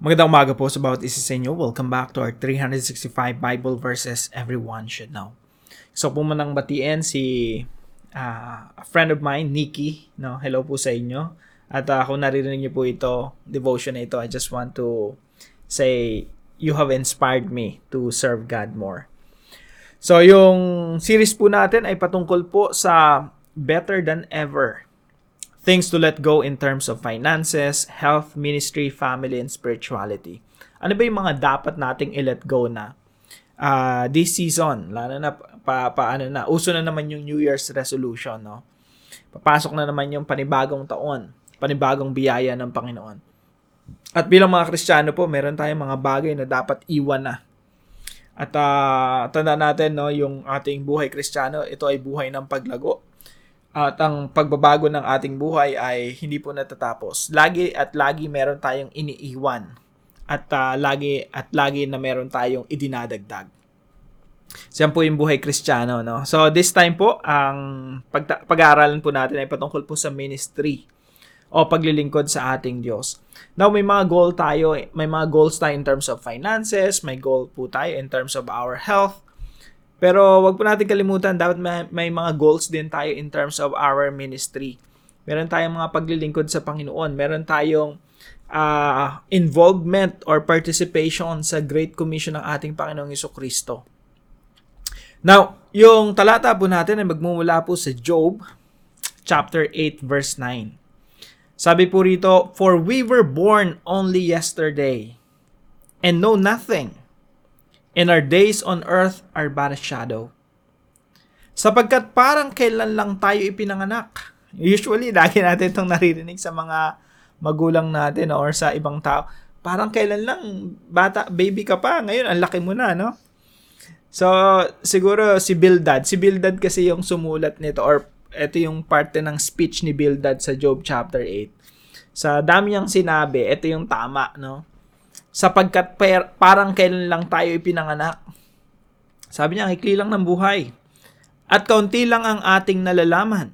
Magandang umaga po sa bawat isa sa inyo. Welcome back to our 365 Bible verses everyone should know. So po manang batiin si uh, a friend of mine, Nikki. No? Hello po sa inyo. At uh, kung naririnig niyo po ito, devotion na ito, I just want to say you have inspired me to serve God more. So yung series po natin ay patungkol po sa better than ever things to let go in terms of finances, health, ministry, family, and spirituality. Ano ba yung mga dapat nating i-let go na uh, this season? Lalo na pa, pa ano na, uso na naman yung New Year's resolution, no? Papasok na naman yung panibagong taon, panibagong biyaya ng Panginoon. At bilang mga Kristiyano po, meron tayong mga bagay na dapat iwan na. At uh, tanda natin, no, yung ating buhay Kristiyano, ito ay buhay ng paglago at ang pagbabago ng ating buhay ay hindi po natatapos. Lagi at lagi meron tayong iniiwan at uh, lagi at lagi na meron tayong idinadagdag. So yan po yung buhay kristyano, no? So this time po, ang pag- pag-aaralan po natin ay patungkol po sa ministry o paglilingkod sa ating Diyos. Now, may mga goal tayo, may mga goals tayo in terms of finances, may goal po tayo in terms of our health, pero wag po natin kalimutan, dapat may, may mga goals din tayo in terms of our ministry. Meron tayong mga paglilingkod sa Panginoon. Meron tayong uh, involvement or participation sa Great Commission ng ating Panginoong Iso Kristo. Now, yung talata po natin ay magmumula po sa Job chapter 8 verse 9. Sabi po rito, For we were born only yesterday and know nothing and our days on earth are but a shadow. Sapagkat parang kailan lang tayo ipinanganak. Usually, lagi natin itong naririnig sa mga magulang natin or sa ibang tao. Parang kailan lang, bata, baby ka pa, ngayon ang laki mo na, no? So, siguro si Bildad. Si Bildad kasi yung sumulat nito or ito yung parte ng speech ni Bildad sa Job chapter 8. Sa dami niyang sinabi, ito yung tama, no? Sapagkat per, parang kailan lang tayo ipinanganak. Sabi niya, ikli lang ng buhay. At kaunti lang ang ating nalalaman.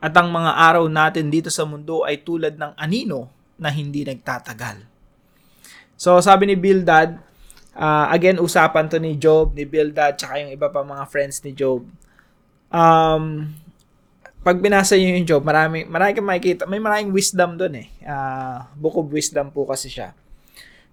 At ang mga araw natin dito sa mundo ay tulad ng anino na hindi nagtatagal. So sabi ni Bildad, uh, again usapan to ni Job, ni Bildad, tsaka yung iba pa mga friends ni Job. Um, pag binasa niyo yung Job, marami, marami kang makikita, may maraming wisdom doon eh. Uh, book of wisdom po kasi siya.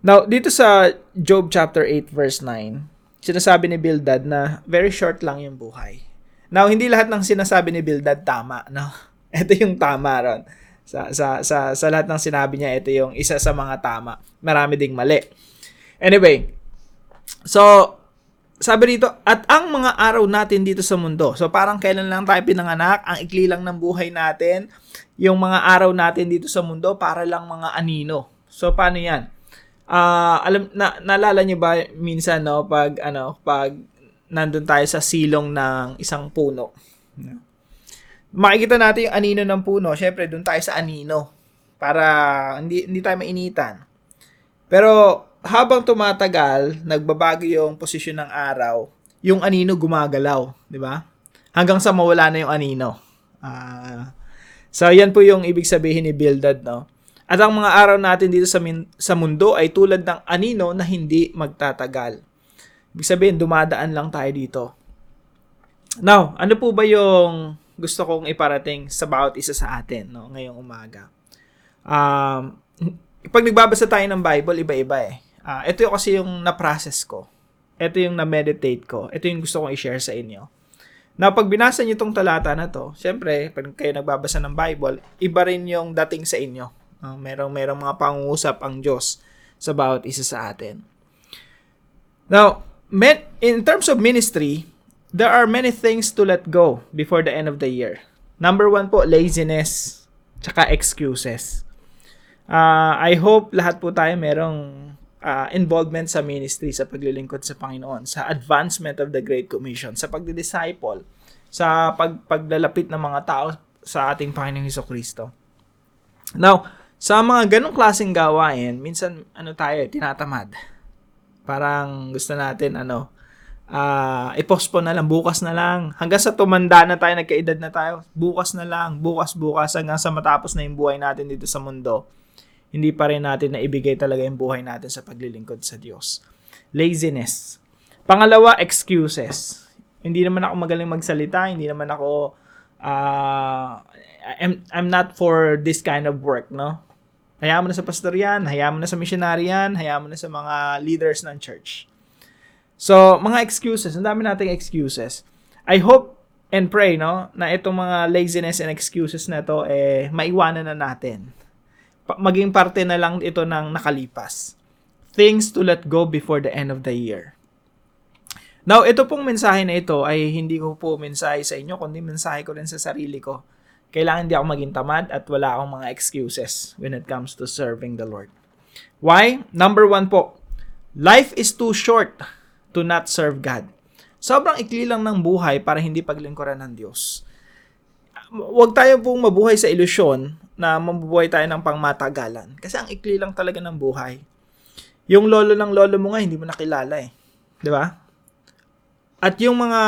Now, dito sa Job chapter 8 verse 9, sinasabi ni Bildad na very short lang yung buhay. Now, hindi lahat ng sinasabi ni Bildad tama, no? Ito yung tama ron. Sa, sa, sa, sa lahat ng sinabi niya, ito yung isa sa mga tama. Marami ding mali. Anyway, so, sabi dito, at ang mga araw natin dito sa mundo, so parang kailan lang tayo pinanganak, ang ikli lang ng buhay natin, yung mga araw natin dito sa mundo, para lang mga anino. So, paano yan? Uh, alam na naalala niyo ba minsan no pag ano pag nandun tayo sa silong ng isang puno. Makikita natin yung anino ng puno. Syempre, doon tayo sa anino para hindi hindi tayo mainitan. Pero habang tumatagal, nagbabago yung posisyon ng araw, yung anino gumagalaw, di ba? Hanggang sa mawala na yung anino. Uh, so, yan po yung ibig sabihin ni Bildad, no? At ang mga araw natin dito sa, min- sa mundo ay tulad ng anino na hindi magtatagal. Ibig sabihin, dumadaan lang tayo dito. Now, ano po ba yung gusto kong iparating sa bawat isa sa atin no, ngayong umaga? Um, pag nagbabasa tayo ng Bible, iba-iba eh. Uh, ito yung kasi yung na-process ko. Ito yung na-meditate ko. Ito yung gusto kong i-share sa inyo. Now, pag binasa niyo itong talata na to, syempre, pag kayo nagbabasa ng Bible, iba rin yung dating sa inyo. Uh, merong merong mga pangungusap ang Diyos sa bawat isa sa atin. Now, men, in terms of ministry, there are many things to let go before the end of the year. Number one po, laziness, tsaka excuses. Uh, I hope lahat po tayo merong uh, involvement sa ministry, sa paglilingkod sa Panginoon, sa advancement of the Great Commission, sa pagdi-disciple, sa pag paglalapit ng mga tao sa ating Panginoong Heso Kristo. Now, sa mga ganong klaseng gawain, minsan ano tayo, tinatamad. Parang gusto natin ano, uh, i-postpone na lang, bukas na lang. Hanggang sa tumanda na tayo, nagkaedad na tayo, bukas na lang, bukas, bukas, hanggang sa matapos na yung buhay natin dito sa mundo. hindi pa rin natin na ibigay talaga yung buhay natin sa paglilingkod sa Diyos. Laziness. Pangalawa, excuses. Hindi naman ako magaling magsalita, hindi naman ako uh, I'm, I'm not for this kind of work, no? Hayaan mo na sa pastor yan, hayaan mo na sa missionary yan, hayaan mo na sa mga leaders ng church. So, mga excuses, ang dami nating excuses. I hope and pray, no, na itong mga laziness and excuses na to, eh, maiwanan na natin. Pa- maging parte na lang ito ng nakalipas. Things to let go before the end of the year. Now, ito pong mensahe na ito ay hindi ko po mensahe sa inyo, kundi mensahe ko rin sa sarili ko kailangan hindi ako maging tamad at wala akong mga excuses when it comes to serving the Lord. Why? Number one po, life is too short to not serve God. Sobrang ikli lang ng buhay para hindi paglingkuran ng Diyos. Huwag tayo pong mabuhay sa ilusyon na mabubuhay tayo ng pangmatagalan. Kasi ang ikli lang talaga ng buhay. Yung lolo ng lolo mo nga, hindi mo nakilala eh. Di ba? At yung mga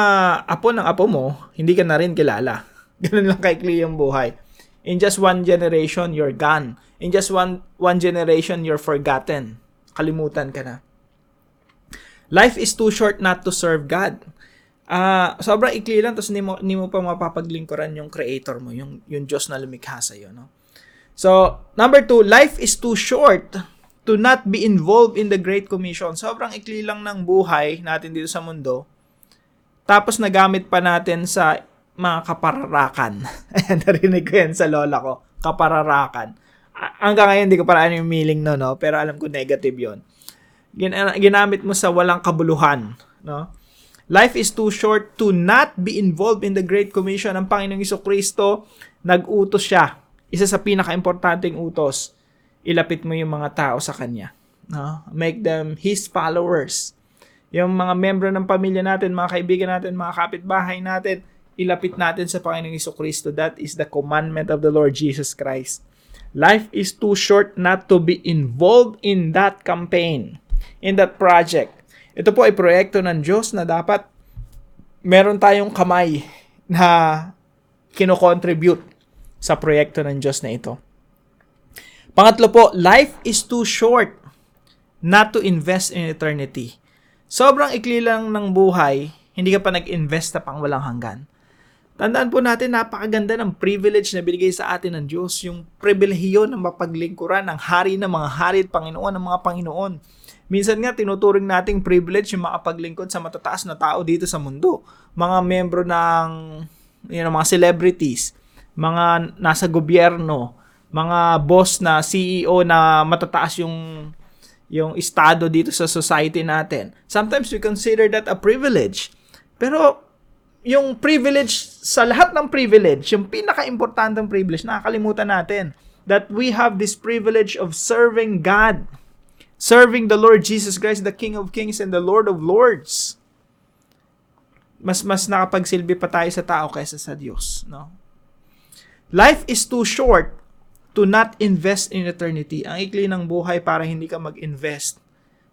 apo ng apo mo, hindi ka na rin kilala. Ganun lang kaikli yung buhay. In just one generation, you're gone. In just one one generation, you're forgotten. Kalimutan ka na. Life is too short not to serve God. Ah, uh, sobrang ikli lang tapos hindi mo hindi mo pa mapapaglingkuran yung creator mo, yung yung Diyos na lumikha sa iyo, no? So, number two, life is too short to not be involved in the Great Commission. Sobrang ikli lang ng buhay natin dito sa mundo. Tapos nagamit pa natin sa mga kapararakan. Narinig ko yan sa lola ko. Kapararakan. Hanggang ngayon, hindi ko pa ano yung meaning no, no? Pero alam ko negative yon Gin- ginamit mo sa walang kabuluhan, no? Life is too short to not be involved in the Great Commission. Ang Panginoong Iso Kristo, nag-utos siya. Isa sa pinaka-importanting utos, ilapit mo yung mga tao sa Kanya. No? Make them His followers. Yung mga membro ng pamilya natin, mga kaibigan natin, mga kapitbahay natin, ilapit natin sa Panginoong Iso Kristo. That is the commandment of the Lord Jesus Christ. Life is too short not to be involved in that campaign, in that project. Ito po ay proyekto ng Diyos na dapat meron tayong kamay na kinocontribute sa proyekto ng Diyos na ito. Pangatlo po, life is too short not to invest in eternity. Sobrang ikli lang ng buhay, hindi ka pa nag-invest na pang walang hanggan. Tandaan po natin, napakaganda ng privilege na binigay sa atin ng Diyos, yung pribilehiyo ng mapaglingkuran ng hari ng mga hari at Panginoon ng mga Panginoon. Minsan nga, tinuturing nating privilege yung makapaglingkod sa matataas na tao dito sa mundo. Mga membro ng you know, mga celebrities, mga nasa gobyerno, mga boss na CEO na matataas yung yung estado dito sa society natin. Sometimes we consider that a privilege. Pero yung privilege, sa lahat ng privilege, yung pinaka-importanteng privilege, nakakalimutan natin that we have this privilege of serving God. Serving the Lord Jesus Christ, the King of Kings and the Lord of Lords. Mas mas nakapagsilbi pa tayo sa tao kaysa sa Diyos, no? Life is too short to not invest in eternity. Ang ikli ng buhay para hindi ka mag-invest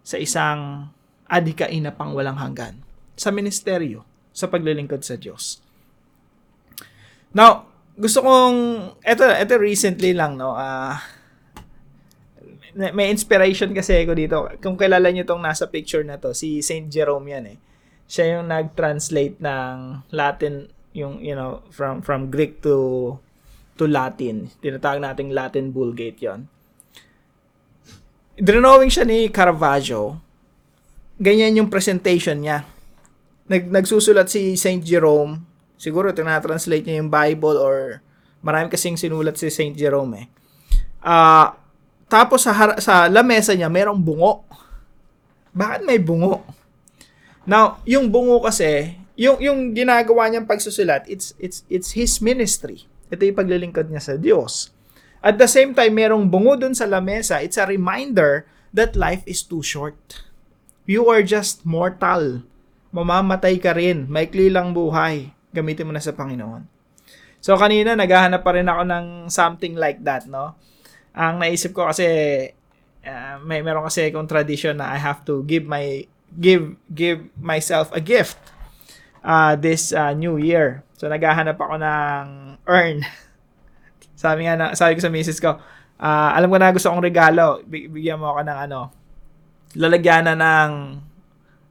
sa isang adhikain na pang walang hanggan. Sa ministeryo sa paglilingkod sa Diyos. Now, gusto kong, eto, eto recently lang, no, uh, may inspiration kasi ako dito. Kung kilala niyo tong nasa picture na to, si Saint Jerome yan eh. Siya yung nag-translate ng Latin, yung, you know, from, from Greek to, to Latin. Tinatawag nating Latin Vulgate yon. Drawing siya ni Caravaggio. Ganyan yung presentation niya nag, nagsusulat si Saint Jerome, siguro tinatranslate niya yung Bible or marami kasing sinulat si Saint Jerome eh. Uh, tapos sa, har- sa lamesa niya, merong bungo. Bakit may bungo? Now, yung bungo kasi, yung yung ginagawa niyang pagsusulat, it's it's it's his ministry. Ito yung paglilingkod niya sa Diyos. At the same time, merong bungo dun sa lamesa. It's a reminder that life is too short. You are just mortal mamamatay ka rin. Maikli lang buhay. Gamitin mo na sa Panginoon. So, kanina, naghahanap pa rin ako ng something like that, no? Ang naisip ko kasi, uh, may meron kasi akong tradition na I have to give my, give, give myself a gift uh, this uh, new year. So, naghahanap ako ng earn. sabi nga na, sabi ko sa misis ko, Ah, alam ko na gusto kong regalo. Bi- Bigyan mo ako ng ano, lalagyan na ng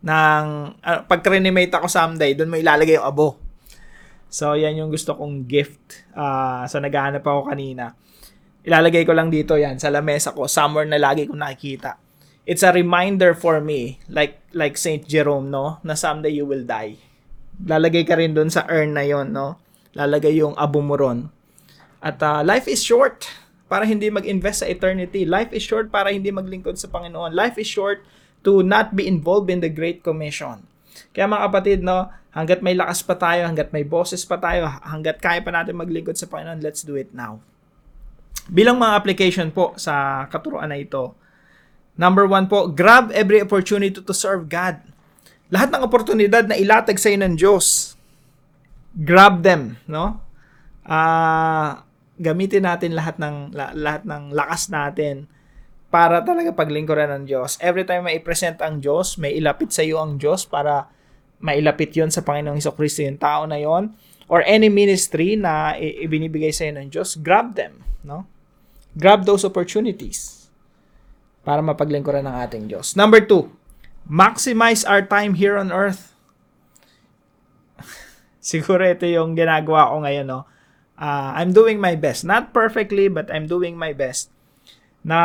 ng uh, pag cremate ako someday, doon mo ilalagay yung abo. So, yan yung gusto kong gift. Ah, so naghahanap ako kanina. Ilalagay ko lang dito yan sa lamesa ko, somewhere na lagi kong nakikita. It's a reminder for me, like like Saint Jerome, no, na someday you will die. Lalagay ka rin doon sa urn na yon, no? Lalagay yung abo mo ron. At ah, life is short para hindi mag-invest sa eternity. Life is short para hindi maglingkod sa Panginoon. Life is short to not be involved in the Great Commission. Kaya mga kapatid, no, hanggat may lakas pa tayo, hanggat may boses pa tayo, hanggat kaya pa natin maglingkod sa Panginoon, let's do it now. Bilang mga application po sa katuruan na ito, number one po, grab every opportunity to serve God. Lahat ng oportunidad na ilatag sa ng Diyos, grab them, no? Ah, gamitin natin lahat ng la- lahat ng lakas natin para talaga paglingkuran ng Diyos. Every time may i-present ang Diyos, may ilapit sa iyo ang Diyos para mailapit yon sa Panginoong Hesus Kristo yung tao na yon or any ministry na ibinibigay sa iyo ng Diyos, grab them, no? Grab those opportunities para mapaglingkuran ng ating Diyos. Number two, maximize our time here on earth. Siguro ito yung ginagawa ko ngayon, no? Ah, I'm doing my best. Not perfectly, but I'm doing my best na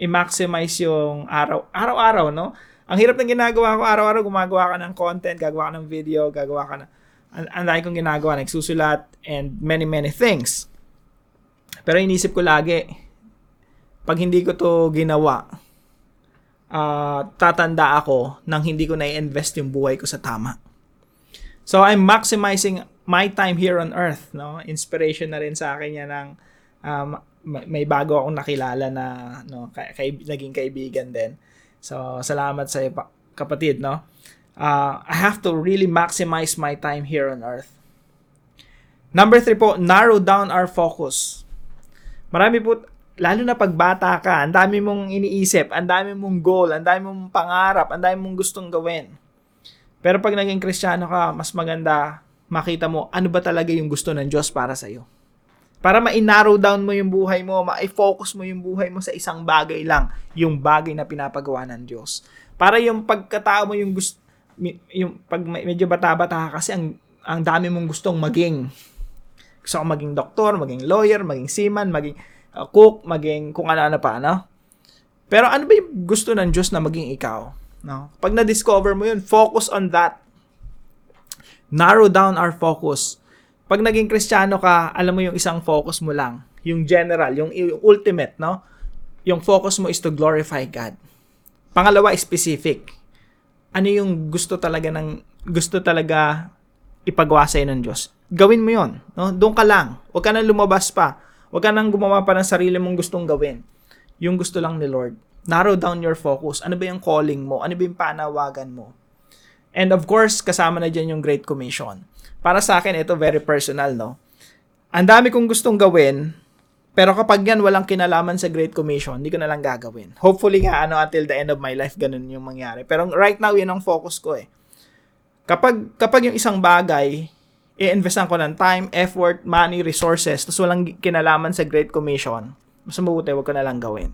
i-maximize yung araw, araw-araw, no? Ang hirap ng ginagawa ko, araw-araw gumagawa ka ng content, gagawa ka ng video, gagawa ka na, ang, dami kong ginagawa, nagsusulat, and many, many things. Pero inisip ko lagi, pag hindi ko to ginawa, ah, tatanda ako nang hindi ko na-invest yung buhay ko sa tama. So I'm maximizing my time here on earth, no? Inspiration na rin sa akin yan ng um, may may bago akong nakilala na no, kay, kay naging kaibigan din. So salamat sa iyo, pa- kapatid, no? Uh, I have to really maximize my time here on earth. Number three po, narrow down our focus. Marami po, lalo na pag bata ka, ang dami mong iniisip, ang dami mong goal, ang dami mong pangarap, ang dami mong gustong gawin. Pero pag naging kristyano ka, mas maganda makita mo ano ba talaga yung gusto ng Diyos para sa iyo. Para ma-narrow down mo yung buhay mo, ma-focus mo yung buhay mo sa isang bagay lang, yung bagay na pinapagawa ng Diyos. Para yung pagkatao mo yung gusto yung pag medyo bata-bata ka kasi ang ang dami mong gustong maging. Gusto ko maging doktor, maging lawyer, maging seaman, maging uh, cook, maging kung ano-ano pa, no? Pero ano ba yung gusto ng Diyos na maging ikaw? No? Pag na-discover mo yun, focus on that. Narrow down our focus. Pag naging kristyano ka, alam mo yung isang focus mo lang. Yung general, yung, yung ultimate, no? Yung focus mo is to glorify God. Pangalawa, specific. Ano yung gusto talaga ng gusto talaga ipagawa sa ng Diyos? Gawin mo yon, no? Doon ka lang. Huwag ka nang lumabas pa. Huwag ka nang gumawa pa ng sarili mong gustong gawin. Yung gusto lang ni Lord. Narrow down your focus. Ano ba yung calling mo? Ano ba yung panawagan mo? And of course, kasama na dyan yung Great Commission. Para sa akin, ito very personal, no? Ang dami kong gustong gawin, pero kapag yan walang kinalaman sa Great Commission, hindi ko na lang gagawin. Hopefully nga, ano, until the end of my life, ganun yung mangyari. Pero right now, yun ang focus ko eh. Kapag, kapag yung isang bagay, i-investan ko ng time, effort, money, resources, tapos walang kinalaman sa Great Commission, mas mabuti, wag ko na lang gawin.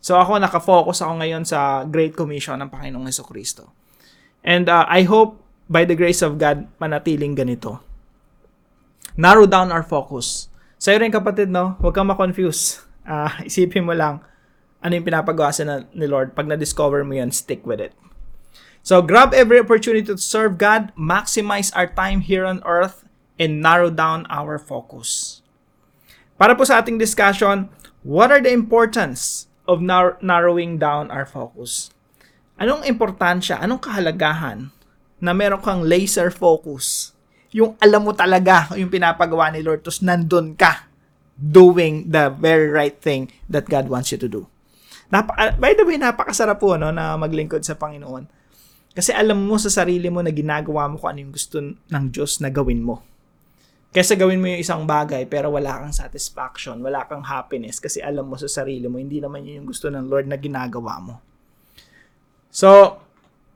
So ako, nakafocus ako ngayon sa Great Commission ng Panginoong Heso Kristo. And uh, I hope, by the grace of God, manatiling ganito. Narrow down our focus. Sa'yo rin kapatid, no? Huwag kang ma-confuse. Uh, isipin mo lang, ano yung pinapagawa sa ni Lord. Pag na-discover mo yan, stick with it. So, grab every opportunity to serve God, maximize our time here on earth, and narrow down our focus. Para po sa ating discussion, what are the importance of nar- narrowing down our focus? Anong importansya, anong kahalagahan na meron kang laser focus? Yung alam mo talaga yung pinapagawa ni Lord, tapos nandun ka doing the very right thing that God wants you to do. Napa- by the way, napakasarap po no, na maglingkod sa Panginoon. Kasi alam mo sa sarili mo na ginagawa mo kung ano yung gusto ng Diyos na gawin mo. Kesa gawin mo yung isang bagay pero wala kang satisfaction, wala kang happiness kasi alam mo sa sarili mo, hindi naman yun yung gusto ng Lord na ginagawa mo. So,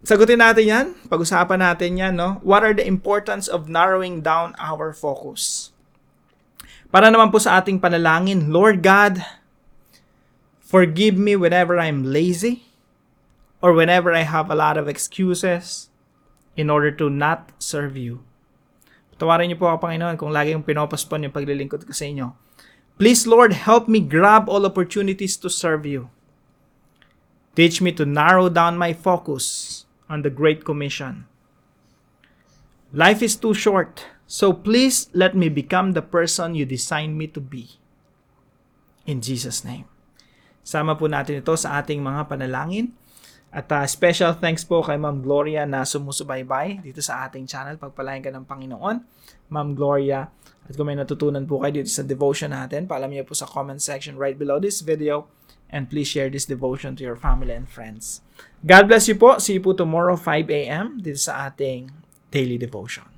sagutin natin yan. Pag-usapan natin yan, no? What are the importance of narrowing down our focus? Para naman po sa ating panalangin, Lord God, Forgive me whenever I'm lazy or whenever I have a lot of excuses in order to not serve you. Patawarin niyo po ako, Panginoon, kung lagi yung pinopospon yung paglilingkod ko sa inyo. Please, Lord, help me grab all opportunities to serve you. Teach me to narrow down my focus on the Great Commission. Life is too short, so please let me become the person you designed me to be. In Jesus' name. Sama po natin ito sa ating mga panalangin. At uh, special thanks po kay Ma'am Gloria na sumusubaybay dito sa ating channel. Pagpalain ka ng Panginoon. Ma'am Gloria. At kung may natutunan po kayo dito sa devotion natin, paalam niyo po sa comment section right below this video. And please share this devotion to your family and friends. God bless you po. See you po tomorrow 5 a.m. dito sa ating daily devotion.